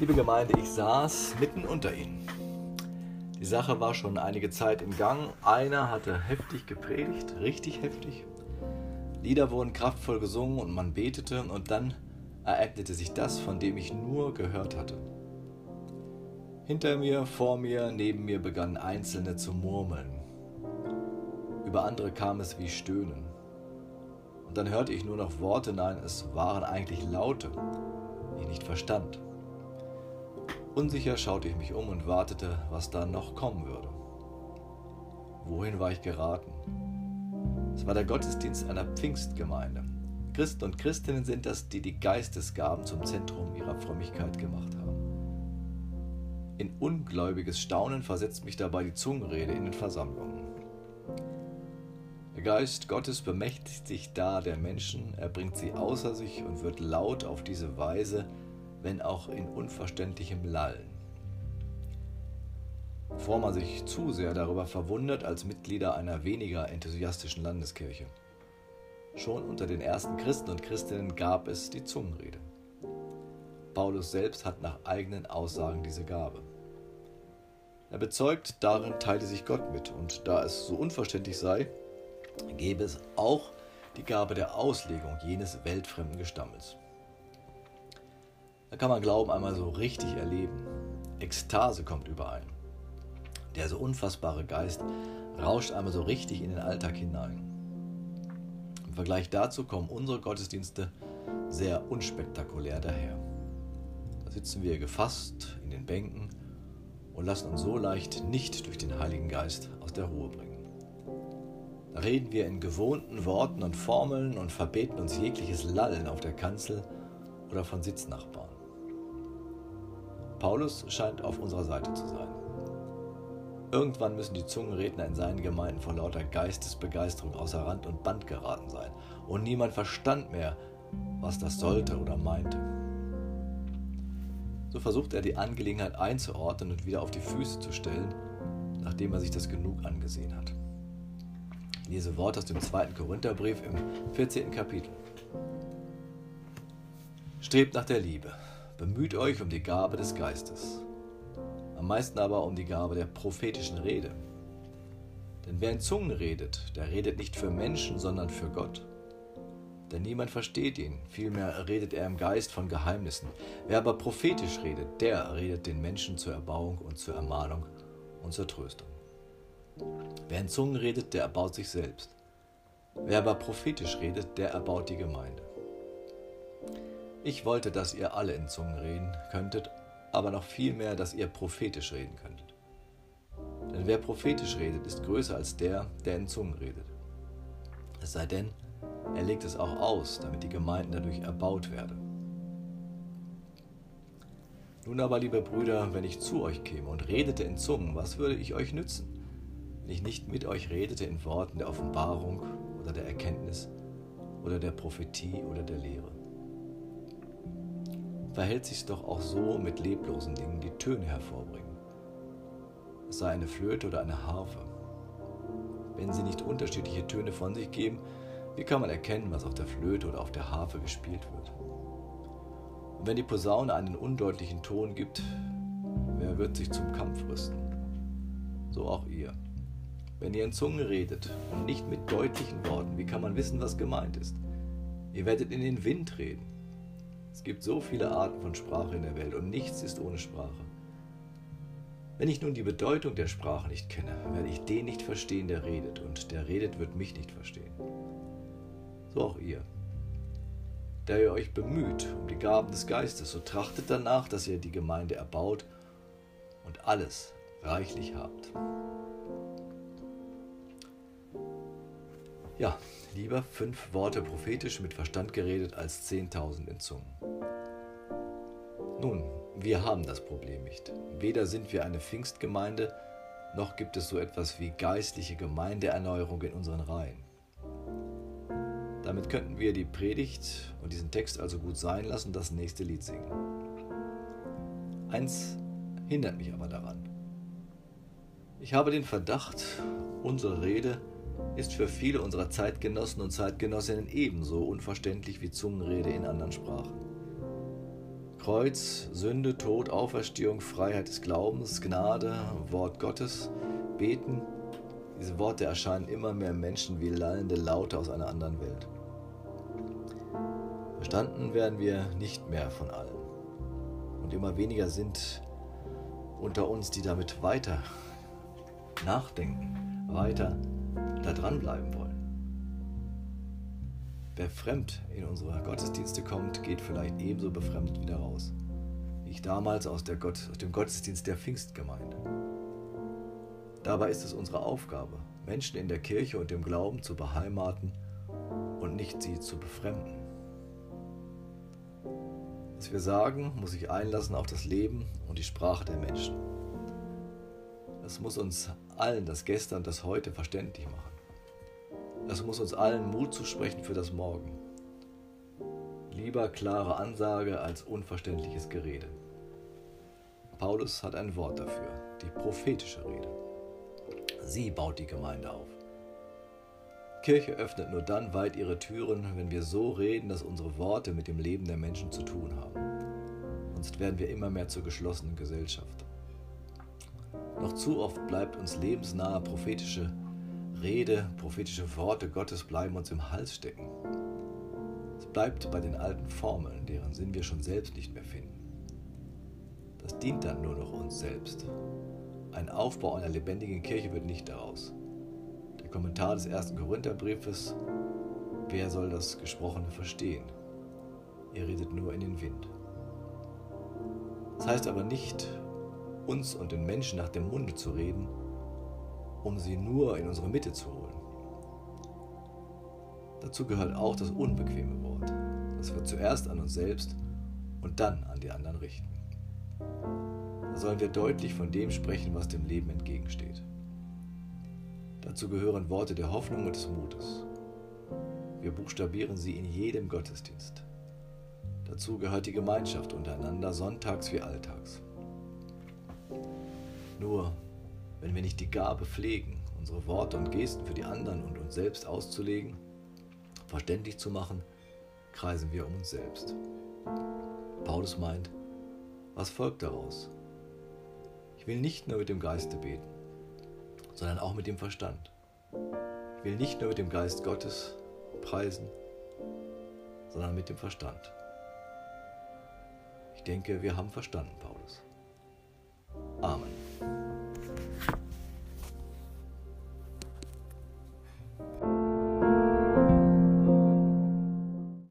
Liebe Gemeinde, ich saß mitten unter ihnen. Die Sache war schon einige Zeit im Gang. Einer hatte heftig gepredigt, richtig heftig. Lieder wurden kraftvoll gesungen und man betete und dann ereignete sich das, von dem ich nur gehört hatte. Hinter mir, vor mir, neben mir begannen Einzelne zu murmeln. Über andere kam es wie Stöhnen. Und dann hörte ich nur noch Worte, nein, es waren eigentlich Laute, die ich nicht verstand. Unsicher schaute ich mich um und wartete, was da noch kommen würde. Wohin war ich geraten? Es war der Gottesdienst einer Pfingstgemeinde. Christen und Christinnen sind das, die die Geistesgaben zum Zentrum ihrer Frömmigkeit gemacht haben. In ungläubiges Staunen versetzt mich dabei die Zungenrede in den Versammlungen. Der Geist Gottes bemächtigt sich da der Menschen, er bringt sie außer sich und wird laut auf diese Weise, wenn auch in unverständlichem Lallen. Bevor man sich zu sehr darüber verwundert als Mitglieder einer weniger enthusiastischen Landeskirche. Schon unter den ersten Christen und Christinnen gab es die Zungenrede. Paulus selbst hat nach eigenen Aussagen diese Gabe. Er bezeugt, darin teile sich Gott mit, und da es so unverständlich sei, gäbe es auch die Gabe der Auslegung jenes weltfremden Gestammels. Da kann man Glauben einmal so richtig erleben. Ekstase kommt überein. Der so unfassbare Geist rauscht einmal so richtig in den Alltag hinein. Im Vergleich dazu kommen unsere Gottesdienste sehr unspektakulär daher. Da sitzen wir gefasst in den Bänken und lassen uns so leicht nicht durch den Heiligen Geist aus der Ruhe bringen. Da reden wir in gewohnten Worten und Formeln und verbeten uns jegliches Lallen auf der Kanzel oder von Sitznachbarn. Paulus scheint auf unserer Seite zu sein. Irgendwann müssen die Zungenredner in seinen Gemeinden vor lauter Geistesbegeisterung außer Rand und Band geraten sein und niemand verstand mehr, was das sollte oder meinte. So versucht er die Angelegenheit einzuordnen und wieder auf die Füße zu stellen, nachdem er sich das genug angesehen hat. Ich lese Wort aus dem zweiten Korintherbrief im 14. Kapitel. Strebt nach der Liebe, bemüht euch um die Gabe des Geistes, am meisten aber um die Gabe der prophetischen Rede. Denn wer in Zungen redet, der redet nicht für Menschen, sondern für Gott denn niemand versteht ihn, vielmehr redet er im Geist von Geheimnissen. Wer aber prophetisch redet, der redet den Menschen zur Erbauung und zur Ermahnung und zur Tröstung. Wer in Zungen redet, der erbaut sich selbst. Wer aber prophetisch redet, der erbaut die Gemeinde. Ich wollte, dass ihr alle in Zungen reden könntet, aber noch viel mehr, dass ihr prophetisch reden könntet. Denn wer prophetisch redet, ist größer als der, der in Zungen redet. Es sei denn, er legt es auch aus, damit die Gemeinden dadurch erbaut werden. Nun aber, liebe Brüder, wenn ich zu euch käme und redete in Zungen, was würde ich euch nützen, wenn ich nicht mit euch redete in Worten der Offenbarung oder der Erkenntnis oder der Prophetie oder der Lehre? Verhält sich doch auch so mit leblosen Dingen, die Töne hervorbringen. Es sei eine Flöte oder eine Harfe. Wenn sie nicht unterschiedliche Töne von sich geben, wie kann man erkennen, was auf der Flöte oder auf der Harfe gespielt wird? Und wenn die Posaune einen undeutlichen Ton gibt, wer wird sich zum Kampf rüsten? So auch ihr. Wenn ihr in Zungen redet und nicht mit deutlichen Worten, wie kann man wissen, was gemeint ist? Ihr werdet in den Wind reden. Es gibt so viele Arten von Sprache in der Welt und nichts ist ohne Sprache. Wenn ich nun die Bedeutung der Sprache nicht kenne, werde ich den nicht verstehen, der redet, und der redet wird mich nicht verstehen so auch ihr. Da ihr euch bemüht um die Gaben des Geistes, so trachtet danach, dass ihr die Gemeinde erbaut und alles reichlich habt. Ja, lieber fünf Worte prophetisch mit Verstand geredet als zehntausend in Zungen. Nun, wir haben das Problem nicht. Weder sind wir eine Pfingstgemeinde, noch gibt es so etwas wie geistliche Gemeindeerneuerung in unseren Reihen. Damit könnten wir die Predigt und diesen Text also gut sein lassen und das nächste Lied singen. Eins hindert mich aber daran. Ich habe den Verdacht, unsere Rede ist für viele unserer Zeitgenossen und Zeitgenossinnen ebenso unverständlich wie Zungenrede in anderen Sprachen. Kreuz, Sünde, Tod, Auferstehung, Freiheit des Glaubens, Gnade, Wort Gottes, Beten. Diese Worte erscheinen immer mehr Menschen wie lallende Laute aus einer anderen Welt. Verstanden werden wir nicht mehr von allen. Und immer weniger sind unter uns, die damit weiter nachdenken, weiter da dranbleiben wollen. Wer fremd in unsere Gottesdienste kommt, geht vielleicht ebenso befremdet wieder raus. Wie ich damals aus, Gott, aus dem Gottesdienst der Pfingstgemeinde. Dabei ist es unsere Aufgabe, Menschen in der Kirche und dem Glauben zu beheimaten und nicht sie zu befremden. Was wir sagen, muss sich einlassen auf das Leben und die Sprache der Menschen. Das muss uns allen das Gestern und das Heute verständlich machen. Das muss uns allen Mut zusprechen für das Morgen. Lieber klare Ansage als unverständliches Gerede. Paulus hat ein Wort dafür, die prophetische Rede. Sie baut die Gemeinde auf. Kirche öffnet nur dann weit ihre Türen, wenn wir so reden, dass unsere Worte mit dem Leben der Menschen zu tun haben. Sonst werden wir immer mehr zur geschlossenen Gesellschaft. Noch zu oft bleibt uns lebensnahe prophetische Rede, prophetische Worte Gottes bleiben uns im Hals stecken. Es bleibt bei den alten Formeln, deren Sinn wir schon selbst nicht mehr finden. Das dient dann nur noch uns selbst. Ein Aufbau einer lebendigen Kirche wird nicht daraus. Der Kommentar des ersten Korintherbriefes, wer soll das Gesprochene verstehen? Ihr redet nur in den Wind. Das heißt aber nicht, uns und den Menschen nach dem Munde zu reden, um sie nur in unsere Mitte zu holen. Dazu gehört auch das unbequeme Wort, das wir zuerst an uns selbst und dann an die anderen richten. Da sollen wir deutlich von dem sprechen, was dem Leben entgegensteht. Dazu gehören Worte der Hoffnung und des Mutes. Wir buchstabieren sie in jedem Gottesdienst. Dazu gehört die Gemeinschaft untereinander, sonntags wie alltags. Nur wenn wir nicht die Gabe pflegen, unsere Worte und Gesten für die anderen und uns selbst auszulegen, verständlich zu machen, kreisen wir um uns selbst. Paulus meint, was folgt daraus? Ich will nicht nur mit dem Geiste beten, sondern auch mit dem Verstand. Ich will nicht nur mit dem Geist Gottes preisen, sondern mit dem Verstand. Ich denke, wir haben verstanden, Paulus. Amen.